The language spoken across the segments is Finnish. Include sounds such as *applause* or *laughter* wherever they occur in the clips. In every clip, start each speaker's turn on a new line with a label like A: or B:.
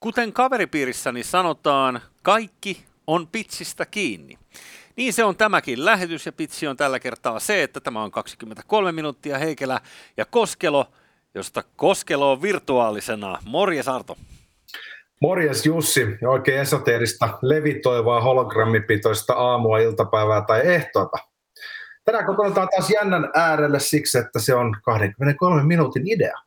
A: Kuten kaveripiirissäni sanotaan, kaikki on pitsistä kiinni. Niin se on tämäkin lähetys ja pitsi on tällä kertaa se, että tämä on 23 minuuttia Heikelä ja Koskelo, josta Koskelo on virtuaalisena. Morjes Arto.
B: Morjes Jussi, oikein esoteerista levitoivaa hologrammipitoista aamua, iltapäivää tai ehtoota. Tänään kokoonnutaan taas jännän äärelle siksi, että se on 23 minuutin idea.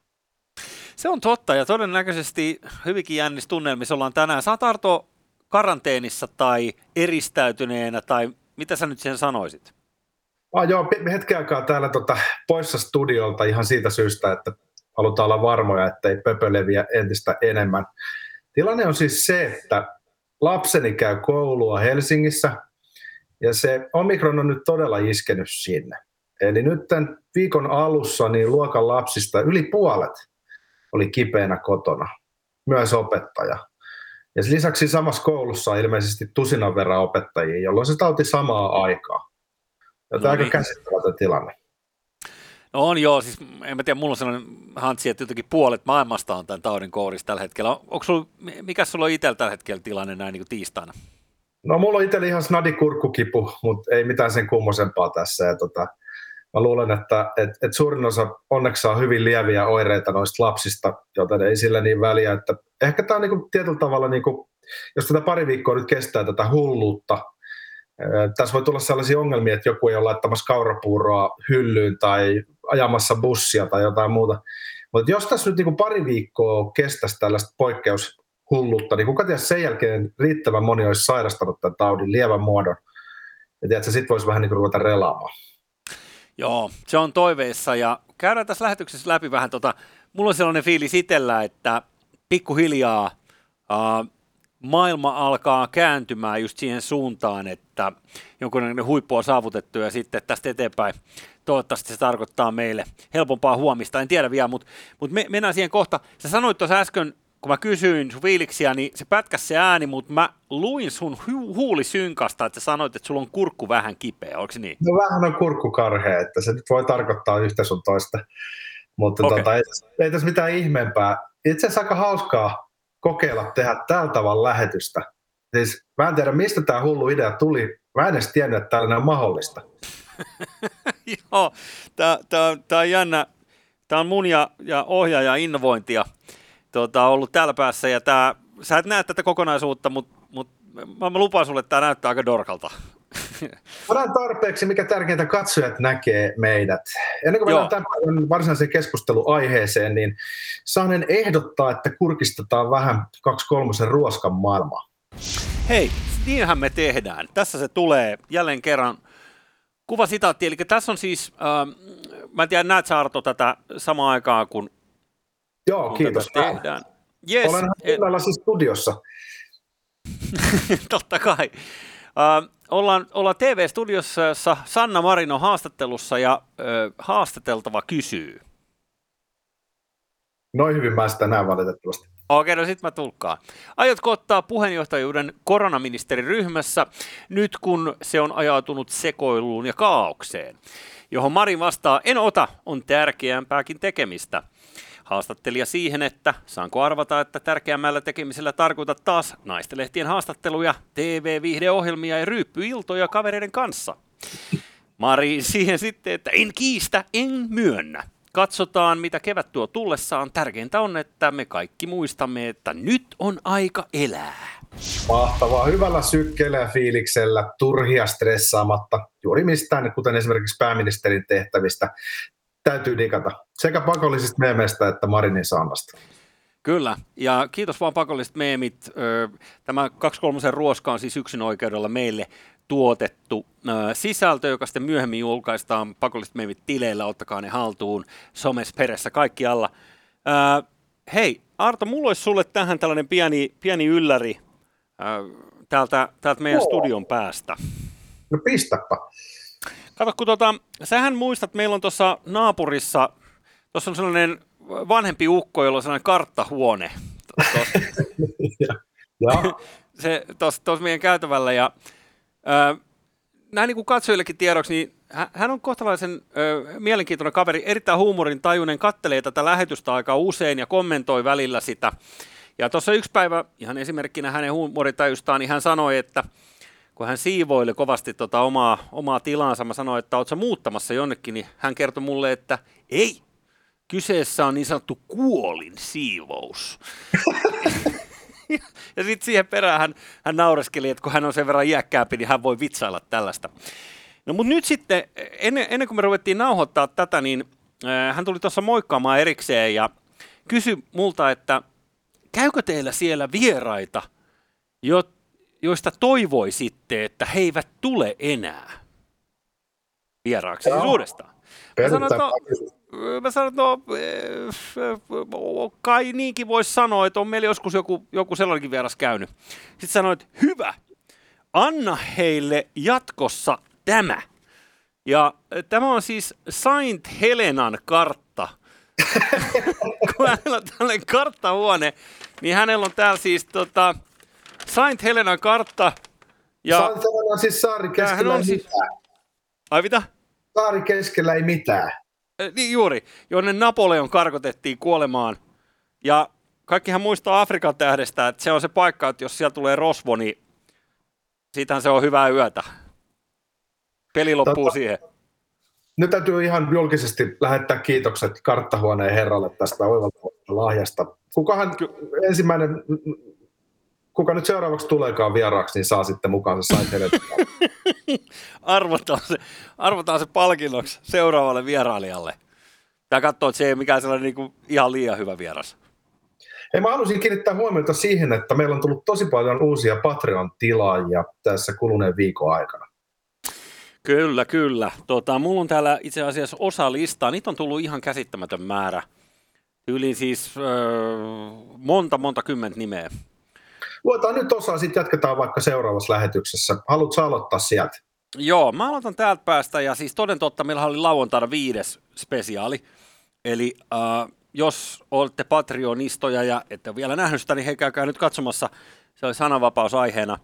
A: Se on totta ja todennäköisesti hyvinkin jännis tunnelmissa ollaan tänään. Saat Arto karanteenissa tai eristäytyneenä tai mitä sä nyt siihen sanoisit?
B: Ah, joo, hetken aikaa täällä tota, poissa studiolta ihan siitä syystä, että halutaan olla varmoja, ettei pöpö leviä entistä enemmän. Tilanne on siis se, että lapseni käy koulua Helsingissä ja se Omikron on nyt todella iskenyt sinne. Eli nyt tämän viikon alussa niin luokan lapsista yli puolet oli kipeänä kotona, myös opettaja. Ja lisäksi samassa koulussa on ilmeisesti tusinan verran opettajia, jolloin se tauti samaa aikaa. Ja tämä no niin. aika käsittämätön tilanne.
A: No on joo, siis en mä tiedä, mulla on sellainen hantsi, että jotenkin puolet maailmasta on tämän taudin kourissa tällä hetkellä. Onko sulla, mikä sulla on itsellä tällä hetkellä tilanne näin niin kuin tiistaina?
B: No mulla on itsellä ihan snadikurkkukipu, mutta ei mitään sen kummosempaa tässä. Ja tota, mä luulen, että et, et suurin osa onneksi saa hyvin lieviä oireita noista lapsista, joten ei sillä niin väliä. Että ehkä tämä on niinku tietyllä tavalla, niinku, jos tätä pari viikkoa nyt kestää tätä hulluutta, tässä voi tulla sellaisia ongelmia, että joku ei ole laittamassa kaurapuuroa hyllyyn tai ajamassa bussia tai jotain muuta. Mutta jos tässä nyt niinku pari viikkoa kestäisi tällaista poikkeushulluutta, niin kuka tiedä sen jälkeen riittävän moni olisi sairastanut tämän taudin lievän muodon. Ja sitten voisi vähän niin kuin ruveta relaamaan.
A: Joo, se on toiveissa ja käydään tässä lähetyksessä läpi vähän tota, mulla on sellainen fiilis itsellä, että pikkuhiljaa uh, maailma alkaa kääntymään just siihen suuntaan, että jonkunlainen huippu on saavutettu ja sitten tästä eteenpäin toivottavasti se tarkoittaa meille helpompaa huomista, en tiedä vielä, mutta, mutta me, mennään siihen kohta. Sä sanoit tuossa äsken, kun mä kysyin sun fiiliksiä, niin se pätkäs se ääni, mutta mä luin sun hu- huulisynkasta, että sä sanoit, että sulla on kurkku vähän kipeä, onko se niin?
B: No vähän on kurkku karhea, että se nyt voi tarkoittaa yhtä sun toista. Mutta okay. tota, ei, ei tässä mitään ihmeempää. Itse asiassa aika hauskaa kokeilla tehdä tällä tavalla lähetystä. Siis mä en tiedä, mistä tämä hullu idea tuli. Mä en edes tiennyt, että tällainen on mahdollista. *laughs*
A: Joo, tämä on jännä. Tämä on mun ja, ja ohjaaja innovointia tota, ollut täällä päässä. Ja tää, sä et näe tätä kokonaisuutta, mutta mut, mä, mä lupaan sulle, että tämä näyttää aika dorkalta.
B: Mä tarpeeksi, mikä tärkeintä katsojat näkee meidät. Ennen kuin mennään tämän varsinaiseen keskusteluaiheeseen, niin saanen ehdottaa, että kurkistetaan vähän kaksi kolmosen ruoskan maailmaa.
A: Hei, niinhän me tehdään. Tässä se tulee jälleen kerran kuva sitaatti. Eli tässä on siis, äh, mä en tiedä, näet sä Arto tätä samaan aikaan, kun
B: Joo, kiitos. tehdään. Yes, Olen et... siis studiossa. *laughs*
A: Totta kai. Uh, ollaan, ollaan TV-studiossa, Sanna Marino haastattelussa ja uh, haastateltava kysyy.
B: Noin hyvin mä sitä näen valitettavasti.
A: Okei, no sitten mä tulkkaan. Aiotko ottaa puheenjohtajuuden koronaministeriryhmässä nyt, kun se on ajautunut sekoiluun ja kaaukseen? Johon Marin vastaa, en ota, on tärkeämpääkin tekemistä. Haastattelija siihen, että saanko arvata, että tärkeämmällä tekemisellä tarkoita taas naistelehtien haastatteluja, TV-viihdeohjelmia ja ryyppyiltoja kavereiden kanssa. Mari siihen sitten, että en kiistä, en myönnä. Katsotaan, mitä kevät tuo tullessaan. Tärkeintä on, että me kaikki muistamme, että nyt on aika elää.
B: Mahtavaa. Hyvällä sykkeellä ja fiiliksellä, turhia stressaamatta, juuri mistään, kuten esimerkiksi pääministerin tehtävistä täytyy digata sekä pakollisista meemeistä että Marinin saamasta.
A: Kyllä, ja kiitos vaan pakolliset meemit. Tämä 23 ruoska on siis yksin oikeudella meille tuotettu sisältö, joka sitten myöhemmin julkaistaan pakolliset meemit tileillä, ottakaa ne haltuun, somes peressä, kaikkialla. Hei, Arto, mulla olisi sulle tähän tällainen pieni, pieni ylläri täältä, täältä meidän Joo. studion päästä.
B: No pistäpä.
A: Kato, kun tota, sähän muistat, meillä on tuossa naapurissa, tuossa on sellainen vanhempi ukko, jolla on sellainen karttahuone. *laughs* *laughs* se tuossa meidän käytävällä ja ö, näin niin kuin katsojillekin tiedoksi, niin hän on kohtalaisen ö, mielenkiintoinen kaveri, erittäin huumorin tajuinen, kattelee tätä lähetystä aika usein ja kommentoi välillä sitä. Ja tuossa yksi päivä, ihan esimerkkinä hänen huumorintajustaan, niin hän sanoi, että kun hän siivoili kovasti tota omaa, omaa tilaansa, mä sanoin, että ootko muuttamassa jonnekin, niin hän kertoi mulle, että ei, kyseessä on niin sanottu kuolin siivous. *laughs* ja sitten siihen perään hän, hän naureskeli, että kun hän on sen verran iäkkäämpi, niin hän voi vitsailla tällaista. No mutta nyt sitten, ennen, ennen kuin me ruvettiin nauhoittaa tätä, niin äh, hän tuli tuossa moikkaamaan erikseen ja kysyi multa, että käykö teillä siellä vieraita, jo, joista toivoisitte, että he eivät tule enää vieraaksi siis uudestaan? Mä sanoin, no, mä sanoin, no kai niinkin voisi sanoa, että on meillä joskus joku, joku sellainenkin vieras käynyt. Sitten sanoin, että hyvä, anna heille jatkossa tämä. Ja tämä on siis Saint Helenan kartta. *laughs* Kun hänellä on tällainen karttahuone, niin hänellä on täällä siis tota, Saint Helenan kartta.
B: Ja Saint Helena siis saari keskellä on siis...
A: Ai mitä?
B: Saari keskellä ei mitään.
A: Niin juuri, jonne Napoleon karkotettiin kuolemaan. Ja kaikkihan muistaa Afrikan tähdestä, että se on se paikka, että jos siellä tulee rosvo, niin siitähän se on hyvää yötä. Peli loppuu tota, siihen.
B: Nyt täytyy ihan julkisesti lähettää kiitokset karttahuoneen herralle tästä oivaltavasta lahjasta. Kukahan Ky- ensimmäinen, kuka nyt seuraavaksi tuleekaan vieraaksi, niin saa sitten mukaan se sait *laughs*
A: arvotaan, se, arvotaan se palkinnoksi seuraavalle vierailijalle. Tämä katsoo, että se ei ole mikään sellainen niin kuin ihan liian hyvä vieras.
B: Hei, mä haluaisin kiinnittää huomiota siihen, että meillä on tullut tosi paljon uusia Patreon-tilaajia tässä kuluneen viikon aikana.
A: Kyllä, kyllä. Tota, mulla on täällä itse asiassa osa listaa. Niitä on tullut ihan käsittämätön määrä. Yli siis öö, monta, monta kymmentä nimeä.
B: Luetaan nyt osaa, sitten jatketaan vaikka seuraavassa lähetyksessä. Haluatko aloittaa sieltä?
A: Joo, mä aloitan täältä päästä. Ja siis toden totta, meillä oli lauantaina viides spesiaali. Eli äh, jos olette Patreonistoja ja ette ole vielä nähnyt sitä, niin he käykää nyt katsomassa. Se oli sananvapaus aiheena.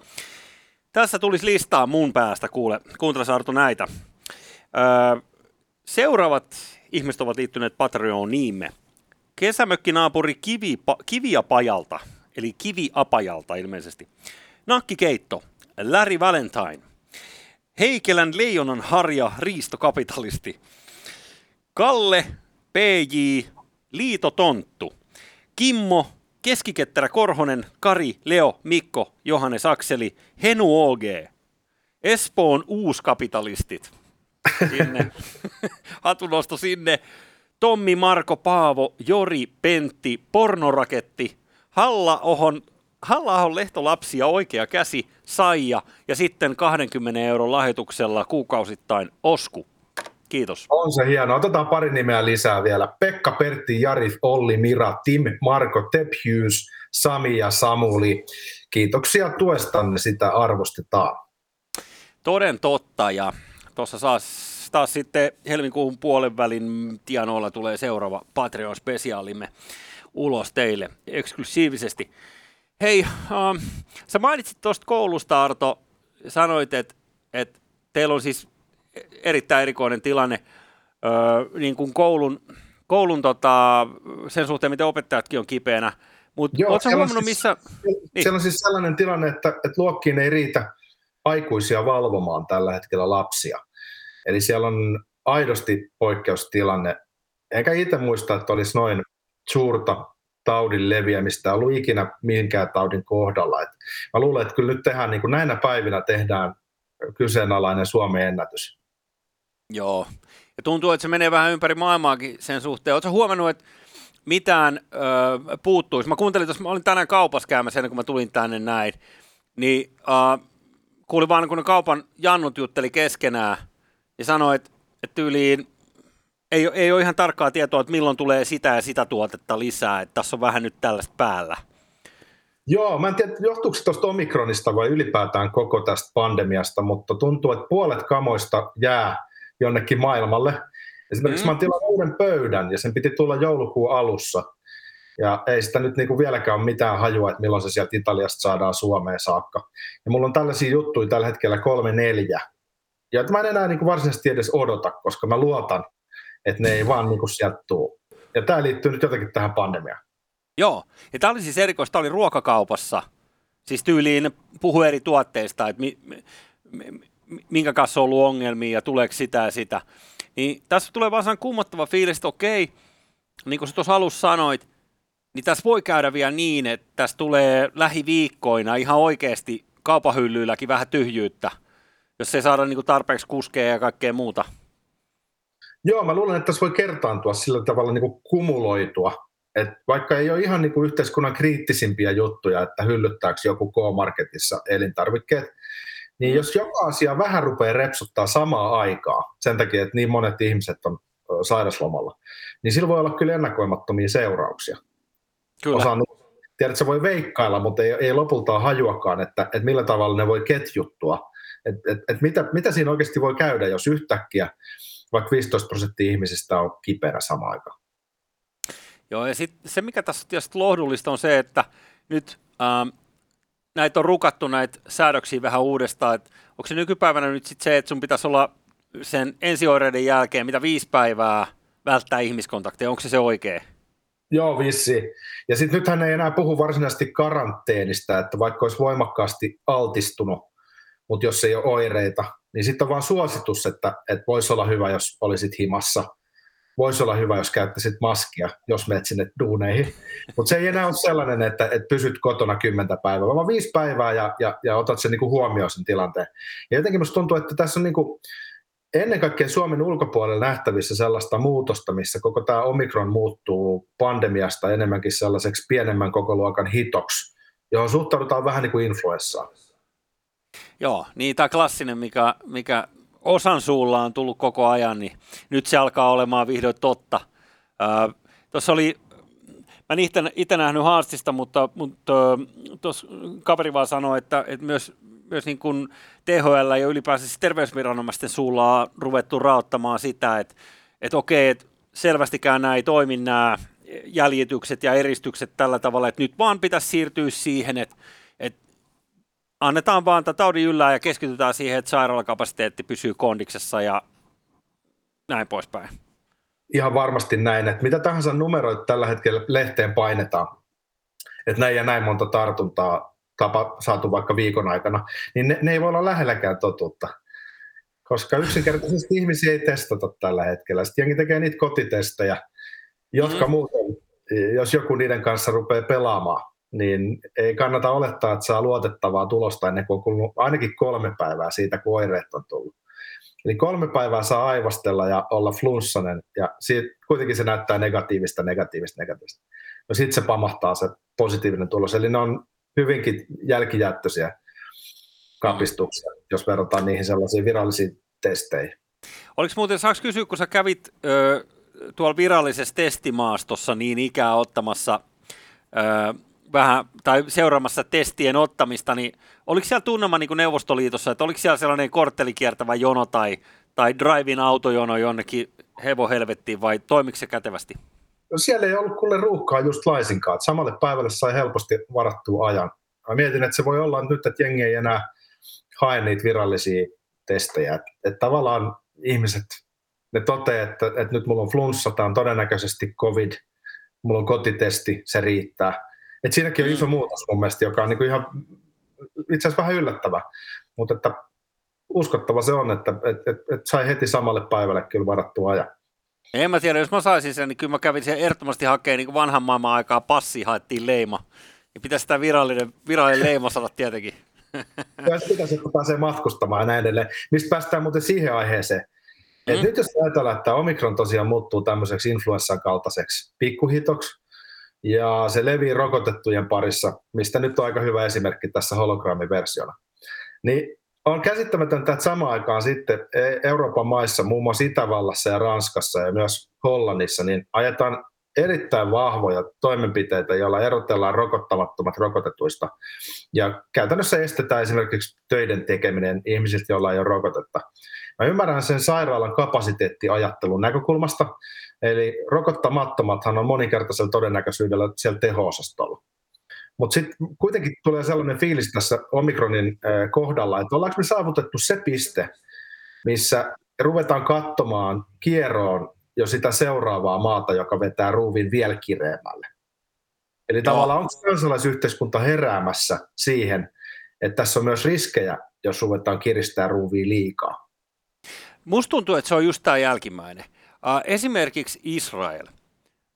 A: Tässä tulisi listaa mun päästä, kuule. Kuuntele Arto näitä. Öö, seuraavat ihmiset ovat liittyneet Patreoniimme. Kesämökkinaapuri Kivi, Kiviapajalta, eli Kiviapajalta ilmeisesti. Nakkikeitto, Larry Valentine. Heikelän leijonan harja riistokapitalisti. Kalle, PJ, Liito Tonttu. Kimmo, Keskiketterä Korhonen, Kari, Leo, Mikko, Johannes Akseli, Henu OG, Espoon uuskapitalistit. Sinne. *laughs* Hatunosto sinne. Tommi, Marko, Paavo, Jori, Pentti, Pornoraketti, Halla-ohon halla lehtolapsi ja oikea käsi, Saija ja sitten 20 euron lahjoituksella kuukausittain Osku. Kiitos.
B: On se hieno. Otetaan pari nimeä lisää vielä. Pekka, Pertti, Jari, Olli, Mira, Tim, Marko, Tep Hughes, Sami ja Samuli. Kiitoksia tuestanne, sitä arvostetaan.
A: Toden totta ja tuossa taas, taas sitten helmikuun puolen välin tienoilla tulee seuraava Patreon-spesiaalimme ulos teille eksklusiivisesti. Hei, uh, sä mainitsit tuosta koulusta Arto, sanoit, että, että teillä on siis erittäin erikoinen tilanne öö, niin kuin koulun, koulun tota, sen suhteen, miten opettajatkin on kipeänä. Mutta oletko huomannut, siis, missä...
B: Niin. Siellä on siis sellainen tilanne, että, että luokkiin ei riitä aikuisia valvomaan tällä hetkellä lapsia. Eli siellä on aidosti poikkeustilanne. Enkä itse muista, että olisi noin suurta taudin leviämistä ollut ikinä minkään taudin kohdalla. Et mä luulen, että kyllä nyt tehdään, niin kuin näinä päivinä tehdään kyseenalainen Suomen ennätys.
A: Joo. Ja tuntuu, että se menee vähän ympäri maailmaakin sen suhteen. Oletko huomannut, että mitään ö, puuttuisi? Mä kuuntelin tuossa, mä olin tänään kaupassa käymässä ennen kuin mä tulin tänne näin, niin ö, kuulin vaan, kun ne kaupan jannut jutteli keskenään ja sanoi, että, että tyyliin ei, ei ole ihan tarkkaa tietoa, että milloin tulee sitä ja sitä tuotetta lisää, että tässä on vähän nyt tällaista päällä.
B: Joo, mä en tiedä, johtuuko se tuosta omikronista vai ylipäätään koko tästä pandemiasta, mutta tuntuu, että puolet kamoista jää jonnekin maailmalle. Esimerkiksi mm. mä tilannut uuden pöydän ja sen piti tulla joulukuun alussa. Ja ei sitä nyt niin kuin vieläkään ole mitään hajua, että milloin se sieltä Italiasta saadaan Suomeen saakka. Ja mulla on tällaisia juttuja tällä hetkellä kolme neljä. Ja mä en enää niin kuin varsinaisesti edes odota, koska mä luotan, että ne ei vaan niin sieltä. Ja tämä liittyy nyt jotenkin tähän pandemiaan.
A: Joo, ja tämä oli siis erikoista, tämä oli ruokakaupassa, siis tyyliin puhu eri tuotteista, että mi, mi, minkä kanssa on ollut ongelmia ja tuleeko sitä ja sitä. Niin tässä tulee vaan kummottava fiilis, että okei, niin kuin sä tuossa alussa sanoit, niin tässä voi käydä vielä niin, että tässä tulee lähiviikkoina ihan oikeasti kaupahyllyilläkin vähän tyhjyyttä, jos ei saada niin kuin tarpeeksi kuskeja ja kaikkea muuta.
B: Joo, mä luulen, että tässä voi kertaantua sillä tavalla niin kuin kumuloitua. Et vaikka ei ole ihan niin kuin yhteiskunnan kriittisimpiä juttuja, että hyllyttääkö joku K-Marketissa elintarvikkeet, niin jos joka asia vähän rupeaa repsuttaa samaa aikaa, sen takia, että niin monet ihmiset on sairaslomalla, niin sillä voi olla kyllä ennakoimattomia seurauksia.
A: Kyllä. Osaan,
B: tiedät, se voi veikkailla, mutta ei, ei lopulta hajuakaan, että, että millä tavalla ne voi ketjuttua. Et, et, et mitä, mitä siinä oikeasti voi käydä, jos yhtäkkiä vaikka 15 prosenttia ihmisistä on kiperä samaan aikaan.
A: Joo, ja sitten se, mikä tässä tietysti lohdullista on se, että nyt ähm, näitä on rukattu näitä säädöksiä vähän uudestaan, että onko se nykypäivänä nyt sitten se, että sun pitäisi olla sen ensioireiden jälkeen mitä viisi päivää välttää ihmiskontakteja, onko se se oikea?
B: Joo, vissi. Ja sitten nythän ei enää puhu varsinaisesti karanteenista, että vaikka olisi voimakkaasti altistunut, mutta jos ei ole oireita, niin sitten on vaan suositus, että, että voisi olla hyvä, jos olisit himassa. Voisi olla hyvä, jos käyttäisit maskia, jos menet sinne duuneihin. Mutta se ei enää ole sellainen, että, että pysyt kotona kymmentä päivää, vaan viisi päivää ja, ja, ja otat sen niinku huomioon sen tilanteen. Ja jotenkin musta tuntuu, että tässä on niinku, ennen kaikkea Suomen ulkopuolella nähtävissä sellaista muutosta, missä koko tämä Omikron muuttuu pandemiasta enemmänkin sellaiseksi pienemmän kokoluokan hitoksi, johon suhtaudutaan vähän niin kuin influenssaan.
A: Joo, niin tämä klassinen, mikä, mikä osan suulla on tullut koko ajan, niin nyt se alkaa olemaan vihdoin totta. Tuossa oli, mä en itse nähnyt haastista, mutta, mutta tuossa kaveri vaan sanoi, että, että myös, myös niin kuin THL ja ylipäänsä siis terveysviranomaisten suulla on ruvettu raottamaan sitä, että, että okei, että selvästikään nämä ei toimi nämä jäljitykset ja eristykset tällä tavalla, että nyt vaan pitäisi siirtyä siihen, että annetaan vaan tätä taudin yllää ja keskitytään siihen, että sairaalakapasiteetti pysyy kondiksessa ja näin poispäin.
B: Ihan varmasti näin, että mitä tahansa numeroita tällä hetkellä lehteen painetaan, että näin ja näin monta tartuntaa tapa, saatu vaikka viikon aikana, niin ne, ne ei voi olla lähelläkään totuutta. Koska yksinkertaisesti ihmisiä ei testata tällä hetkellä. Sitten jengi tekee niitä kotitestejä, jotka mm. muuten, jos joku niiden kanssa rupeaa pelaamaan, niin ei kannata olettaa, että saa luotettavaa tulosta ennen kuin on kulunut ainakin kolme päivää siitä, kun oireet on tullut. Eli kolme päivää saa aivastella ja olla flunssanen, ja siitä, kuitenkin se näyttää negatiivista, negatiivista, negatiivista. No sitten se pamahtaa se positiivinen tulos. Eli ne on hyvinkin jälkijättöisiä kapistuksia, jos verrataan niihin sellaisiin virallisiin testeihin.
A: Oliko muuten, saako kysyä, kun sä kävit ö, tuolla virallisessa testimaastossa niin ikää ottamassa ö, vähän, tai seuraamassa testien ottamista, niin oliko siellä tunnelma niin kuin Neuvostoliitossa, että oliko siellä sellainen korttelikiertävä jono tai, tai drive-in autojono jonnekin hevohelvettiin vai toimiko se kätevästi?
B: No siellä ei ollut kuule ruuhkaa just laisinkaan, samalle päivälle sai helposti varattua ajan. Mä mietin, että se voi olla nyt, että jengi ei enää hae niitä virallisia testejä. Että, että tavallaan ihmiset, ne toteaa, että, että nyt mulla on flunssa, tämä on todennäköisesti covid, mulla on kotitesti, se riittää et siinäkin on iso mm. muutos mun mielestä, joka on niin kuin ihan itse asiassa vähän yllättävä, mutta että uskottava se on, että et, et, et sai heti samalle päivälle kyllä varattua ajan.
A: En mä tiedä, jos mä saisin sen, niin kyllä mä kävin sen ehdottomasti hakemaan niin vanhan maailman aikaa passi, haettiin leima. Ja pitäisi sitä virallinen, virallinen leima saada tietenkin. *laughs*
B: Ja pitäisi, että pääsee matkustamaan ja näin edelleen. Mistä päästään muuten siihen aiheeseen. Mm. Et nyt jos ajatellaan, että Omikron tosiaan muuttuu tämmöiseksi influenssan kaltaiseksi pikkuhitoksi, ja se levii rokotettujen parissa, mistä nyt on aika hyvä esimerkki tässä hologrammiversiona. Niin on käsittämätöntä, että samaan aikaan sitten e- Euroopan maissa, muun muassa Itävallassa ja Ranskassa ja myös Hollannissa, niin ajetaan erittäin vahvoja toimenpiteitä, joilla erotellaan rokottamattomat rokotetuista. Ja käytännössä estetään esimerkiksi töiden tekeminen ihmisiltä, joilla ei ole rokotetta. Mä ymmärrän sen sairaalan kapasiteettiajattelun näkökulmasta, eli rokottamattomathan on moninkertaisella todennäköisyydellä siellä teho-osastolla. Mutta sitten kuitenkin tulee sellainen fiilis tässä Omikronin kohdalla, että ollaanko me saavutettu se piste, missä ruvetaan katsomaan kierroon jo sitä seuraavaa maata, joka vetää ruuvin vielä kireemmälle. Eli Joo. tavallaan onko kansalaisyhteiskunta heräämässä siihen, että tässä on myös riskejä, jos ruvetaan kiristää ruuvia liikaa?
A: Musta tuntuu, että se on just tämä jälkimmäinen. Uh, esimerkiksi Israel.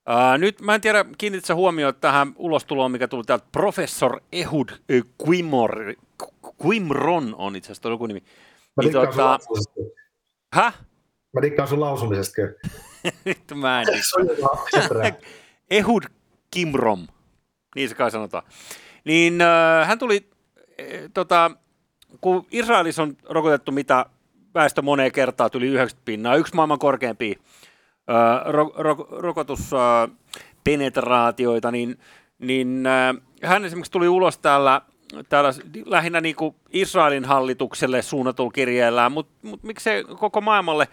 A: Uh, nyt mä en tiedä, kiinnitkö huomioon tähän ulostuloon, mikä tuli täältä Professor Ehud Quimor, Quimron on itse asiassa joku nimi.
B: Mä niin, tota...
A: Häh?
B: Mä dikkaan sun lausumisesta. *laughs*
A: Vittu mä en *laughs* Ehud Kimrom, niin se kai sanotaan. Niin äh, hän tuli, äh, tota, kun Israelissa on rokotettu mitä väestö moneen kertaa, tuli 90 pinnaa, yksi maailman korkeampia äh, ro, ro, rokotuspenetraatioita, niin, niin äh, hän esimerkiksi tuli ulos täällä täällä lähinnä niin kuin Israelin hallitukselle suunnatulla kirjeellään, mutta mut miksei koko maailmalle,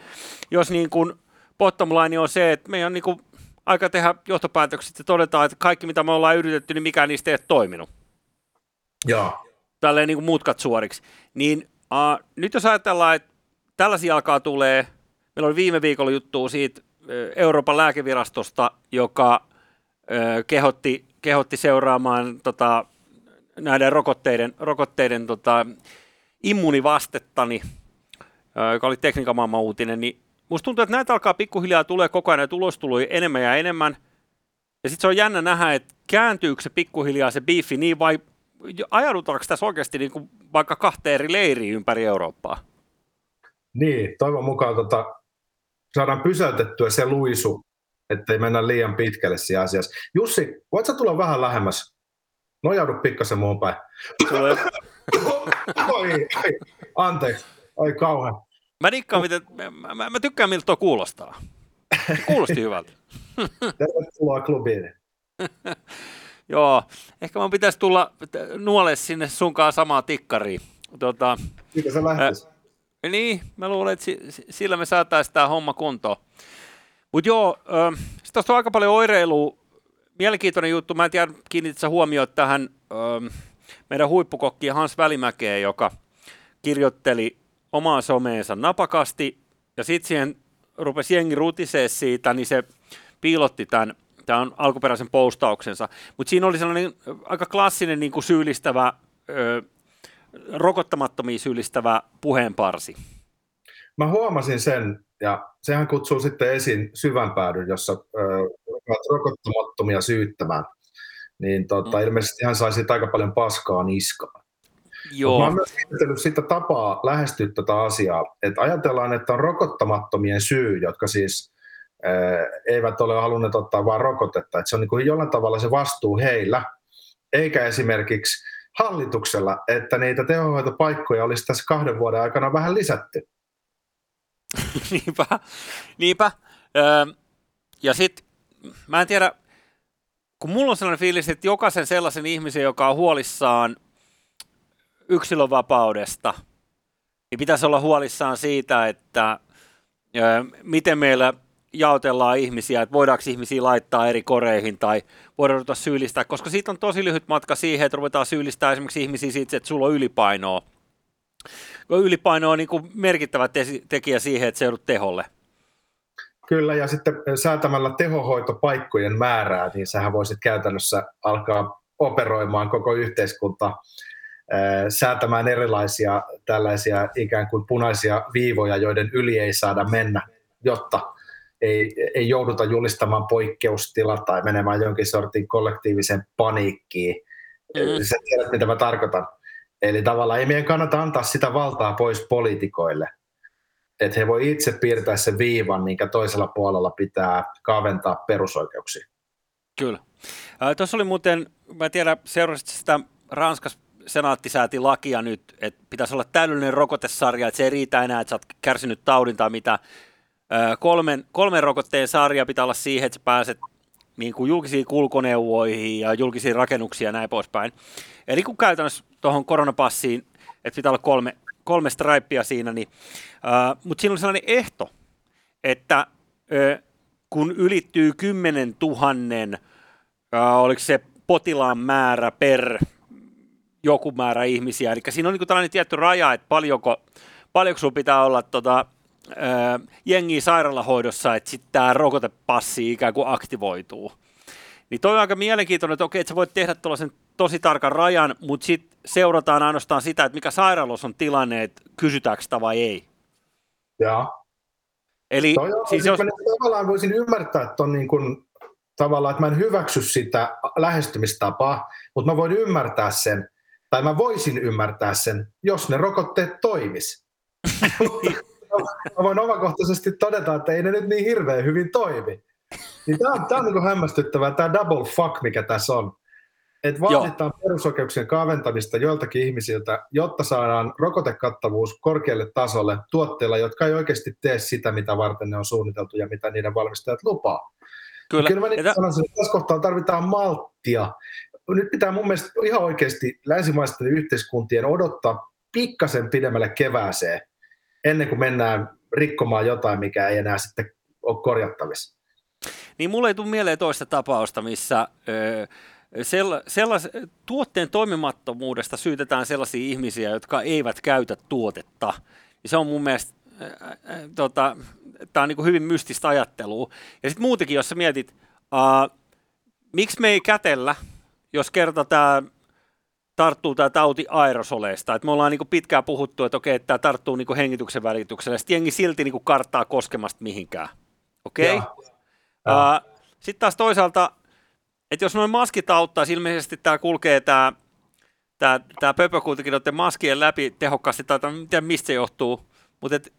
A: jos niin kuin bottom line on se, että meidän on niin kuin aika tehdä johtopäätökset ja todetaan, että kaikki mitä me ollaan yritetty, niin mikään niistä ei ole toiminut.
B: Joo.
A: Tälleen niin kuin mutkat suoriksi. Niin uh, nyt jos ajatellaan, että tällaisia alkaa tulee, meillä oli viime viikolla juttu siitä Euroopan lääkevirastosta, joka uh, kehotti, kehotti seuraamaan tota, näiden rokotteiden, rokotteiden tota, immunivastettani, joka oli tekniikan maailman uutinen, niin musta tuntuu, että näitä alkaa pikkuhiljaa tulee koko ajan näitä ulostuloja enemmän ja enemmän. Ja sitten se on jännä nähdä, että kääntyykö se pikkuhiljaa se biifi niin vai ajaudutaanko tässä oikeasti niin kuin vaikka kahteen eri leiriin ympäri Eurooppaa?
B: Niin, toivon mukaan tota, saadaan pysäytettyä se luisu, ettei mennä liian pitkälle siinä asiassa. Jussi, voitko tulla vähän lähemmäs Nojaudu pikkasen muun päin. Tulee. *laughs* oi, oi, anteeksi. Oi kauhean.
A: Mä, dikkaan, miten, mä, mä, mä tykkään miltä tuo kuulostaa. Kuulosti hyvältä. *laughs*
B: Tervetuloa klubiin. *laughs*
A: Joo, ehkä mun pitäisi tulla nuole sinne sunkaan samaa tikkariin. Tota,
B: Mikä se lähtisi?
A: Äh, niin, mä luulen, että sillä me saataisiin tämä homma kuntoon. Mutta joo, äh, sitten on aika paljon oireilua mielenkiintoinen juttu. Mä en tiedä, kiinnitit huomioon tähän ö, meidän huippukokkiin Hans Välimäkeen, joka kirjoitteli omaa someensa napakasti, ja sitten siihen rupesi jengi rutisee siitä, niin se piilotti tämän, tämän alkuperäisen postauksensa. Mutta siinä oli sellainen aika klassinen niin kuin syyllistävä, ö, rokottamattomia syyllistävä puheenparsi.
B: Mä huomasin sen, ja sehän kutsuu sitten esiin syvän päädyn, jossa ö, rokottamattomia syyttämään. Niin tota, mm. ilmeisesti hän sai siitä aika paljon paskaa niskaan. Joo. Mä oon myös sitä tapaa lähestyä tätä asiaa, että ajatellaan, että on rokottamattomien syy, jotka siis ää, eivät ole halunneet ottaa vain rokotetta, että se on niin kuin jollain tavalla se vastuu heillä, eikä esimerkiksi hallituksella, että niitä tehohoitopaikkoja olisi tässä kahden vuoden aikana vähän lisätty. *laughs*
A: niinpä, niinpä. Öö, ja sitten mä en tiedä, kun mulla on sellainen fiilis, että jokaisen sellaisen ihmisen, joka on huolissaan yksilönvapaudesta, niin pitäisi olla huolissaan siitä, että miten meillä jaotellaan ihmisiä, että voidaanko ihmisiä laittaa eri koreihin tai voidaan ruveta syyllistää, koska siitä on tosi lyhyt matka siihen, että ruvetaan syyllistää esimerkiksi ihmisiä siitä, että sulla on ylipainoa ylipaino on niin kuin merkittävä te- tekijä siihen, että se joudut teholle.
B: Kyllä, ja sitten säätämällä tehohoitopaikkojen määrää, niin sähän voisit käytännössä alkaa operoimaan koko yhteiskunta säätämään erilaisia tällaisia ikään kuin punaisia viivoja, joiden yli ei saada mennä, jotta ei, ei jouduta julistamaan poikkeustila tai menemään jonkin sortin kollektiiviseen paniikkiin. Mm. Sä tiedät, mitä mä tarkoitan. Eli tavallaan ei meidän kannata antaa sitä valtaa pois poliitikoille. Että he voi itse piirtää sen viivan, minkä toisella puolella pitää kaventaa perusoikeuksia.
A: Kyllä. Äh, Tuossa oli muuten, mä en tiedä, seurasit sitä Ranskas senaatti sääti lakia nyt, että pitäisi olla täydellinen rokotesarja, että se ei riitä enää, että sä oot kärsinyt taudin tai mitä. kolmen, kolmen rokotteen sarja pitää olla siihen, että sä pääset niin kuin julkisiin kulkuneuvoihin ja julkisiin rakennuksiin ja näin poispäin. Eli kun käytännössä tuohon koronapassiin, että pitää olla kolme, kolme straippia siinä, niin, äh, mutta siinä on sellainen ehto, että äh, kun ylittyy 10 000, äh, oliko se potilaan määrä per joku määrä ihmisiä, eli siinä on niin tällainen tietty raja, että paljonko, paljonko sinulla pitää olla tota, äh, jengiä sairaalahoidossa, että sitten tämä rokotepassi ikään kuin aktivoituu. Niin toi on aika mielenkiintoinen, että okei, että sä voit tehdä tuollaisen tosi tarkan rajan, mutta sitten seurataan ainoastaan sitä, että mikä sairaalassa on tilanne, että kysytäänkö sitä vai ei.
B: Joo.
A: Eli
B: Toi on,
A: siis jos,
B: mä nyt tavallaan voisin ymmärtää, että on niin kuin, tavallaan, että mä en hyväksy sitä lähestymistapaa, mutta mä voin ymmärtää sen, tai mä voisin ymmärtää sen, jos ne rokotteet toimis. *laughs* mä voin omakohtaisesti todeta, että ei ne nyt niin hirveän hyvin toimi. Niin tämä on, tää on niin hämmästyttävää, tämä double fuck, mikä tässä on. Että vaaditaan perusoikeuksien kaventamista joiltakin ihmisiltä, jotta saadaan rokotekattavuus korkealle tasolle tuotteilla, jotka ei oikeasti tee sitä, mitä varten ne on suunniteltu ja mitä niiden valmistajat lupaa.
A: kyllä,
B: Kyllä mä niin
A: ja
B: sanoisin, että tässä kohtaa tarvitaan malttia. Nyt pitää mun mielestä ihan oikeasti länsimaisten yhteiskuntien odottaa pikkasen pidemmälle kevääseen, ennen kuin mennään rikkomaan jotain, mikä ei enää sitten ole korjattavissa.
A: niin mulle ei tule mieleen toista tapausta, missä ö, sella, sellas, tuotteen toimimattomuudesta syytetään sellaisia ihmisiä, jotka eivät käytä tuotetta. Ja se on mun mielestä, ö, ö, tota, tämä on niin hyvin mystistä ajattelua. Ja sitten muutenkin, jos sä mietit, uh, miksi me ei kätellä, jos kerta tämä tarttuu tämä tauti aerosoleista. Et me ollaan niinku pitkään puhuttu, että okei, tämä tarttuu niinku hengityksen välityksellä. Sitten jengi silti niinku karttaa koskemasta mihinkään. Okei?
B: Joo.
A: Sitten taas toisaalta, että jos noin maskit auttaisi, ilmeisesti tämä kulkee tämä tää, tää pöpö kuitenkin noiden maskien läpi tehokkaasti, tai en tiedä mistä se johtuu, mutta et,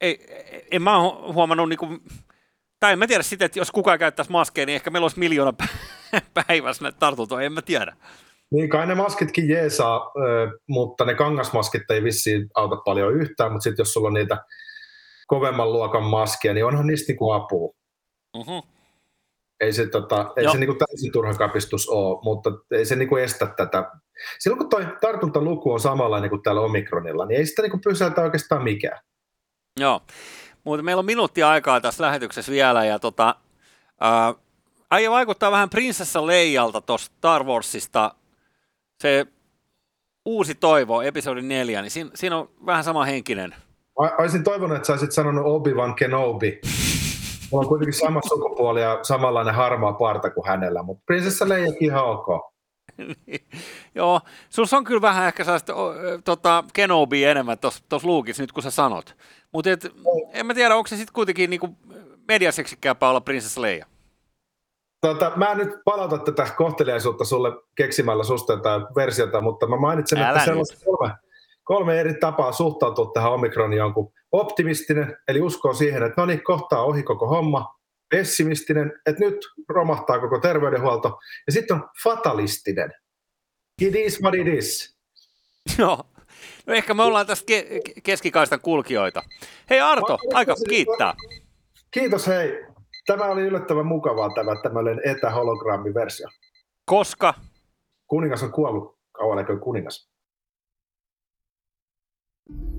A: ei, ei, en mä huomannut, niinku, tai en mä tiedä sitä, että jos kukaan käyttäisi maskeja, niin ehkä meillä olisi miljoona pä- *laughs* päivässä näitä tartuntoja, en mä tiedä.
B: Niin kai ne maskitkin jeesaa, mutta ne kangasmaskit ei vissiin auta paljon yhtään, mutta sitten jos sulla on niitä kovemman luokan maskeja, niin onhan niistä niinku apua.
A: Uh-huh.
B: Ei se, tota, ei
A: Joo.
B: se niinku täysin turha kapistus ole, mutta ei se niinku estä tätä. Silloin kun toi tartuntaluku on samanlainen kuin täällä Omikronilla, niin ei sitä niinku pysäytä oikeastaan mikään.
A: Joo, mutta meillä on minuutti aikaa tässä lähetyksessä vielä, ja tota, ää, äijä vaikuttaa vähän prinsessa Leijalta tuosta Star Warsista, se uusi toivo, episodi neljä, niin siinä, siinä on vähän sama henkinen.
B: Olisin toivonut, että sä olisit sanonut Obi-Wan Kenobi. Mulla on kuitenkin sama sukupuoli ja samanlainen harmaa parta kuin hänellä, mutta prinsessa Leijakin ihan ok.
A: Joo, sus on kyllä vähän ehkä sellaista tota, Kenobi enemmän tuossa luukissa nyt, kun sä sanot. Mutta en mä tiedä, onko se sitten kuitenkin niinku mediaseksikkääpää olla prinsessa Leija.
B: Tota, mä en nyt palauta tätä kohteliaisuutta sulle keksimällä susta jotain versiota, mutta mä mainitsen,
A: Älä
B: että sellaiset kolme, kolme eri tapaa suhtautua tähän Omikroniin on kuin optimistinen, eli uskoo siihen, että no niin, kohtaa ohi koko homma, pessimistinen, että nyt romahtaa koko terveydenhuolto. Ja sitten on fatalistinen. It is what it is.
A: No, No ehkä me ollaan tässä ke- keskikaistan kulkijoita. Hei Arto, aika kiittää.
B: Kiitos hei. Tämä oli yllättävän mukavaa tämä tämmöinen etähologrammiversio.
A: Koska?
B: Kuningas on kuollut. Kauan kuningas. thank you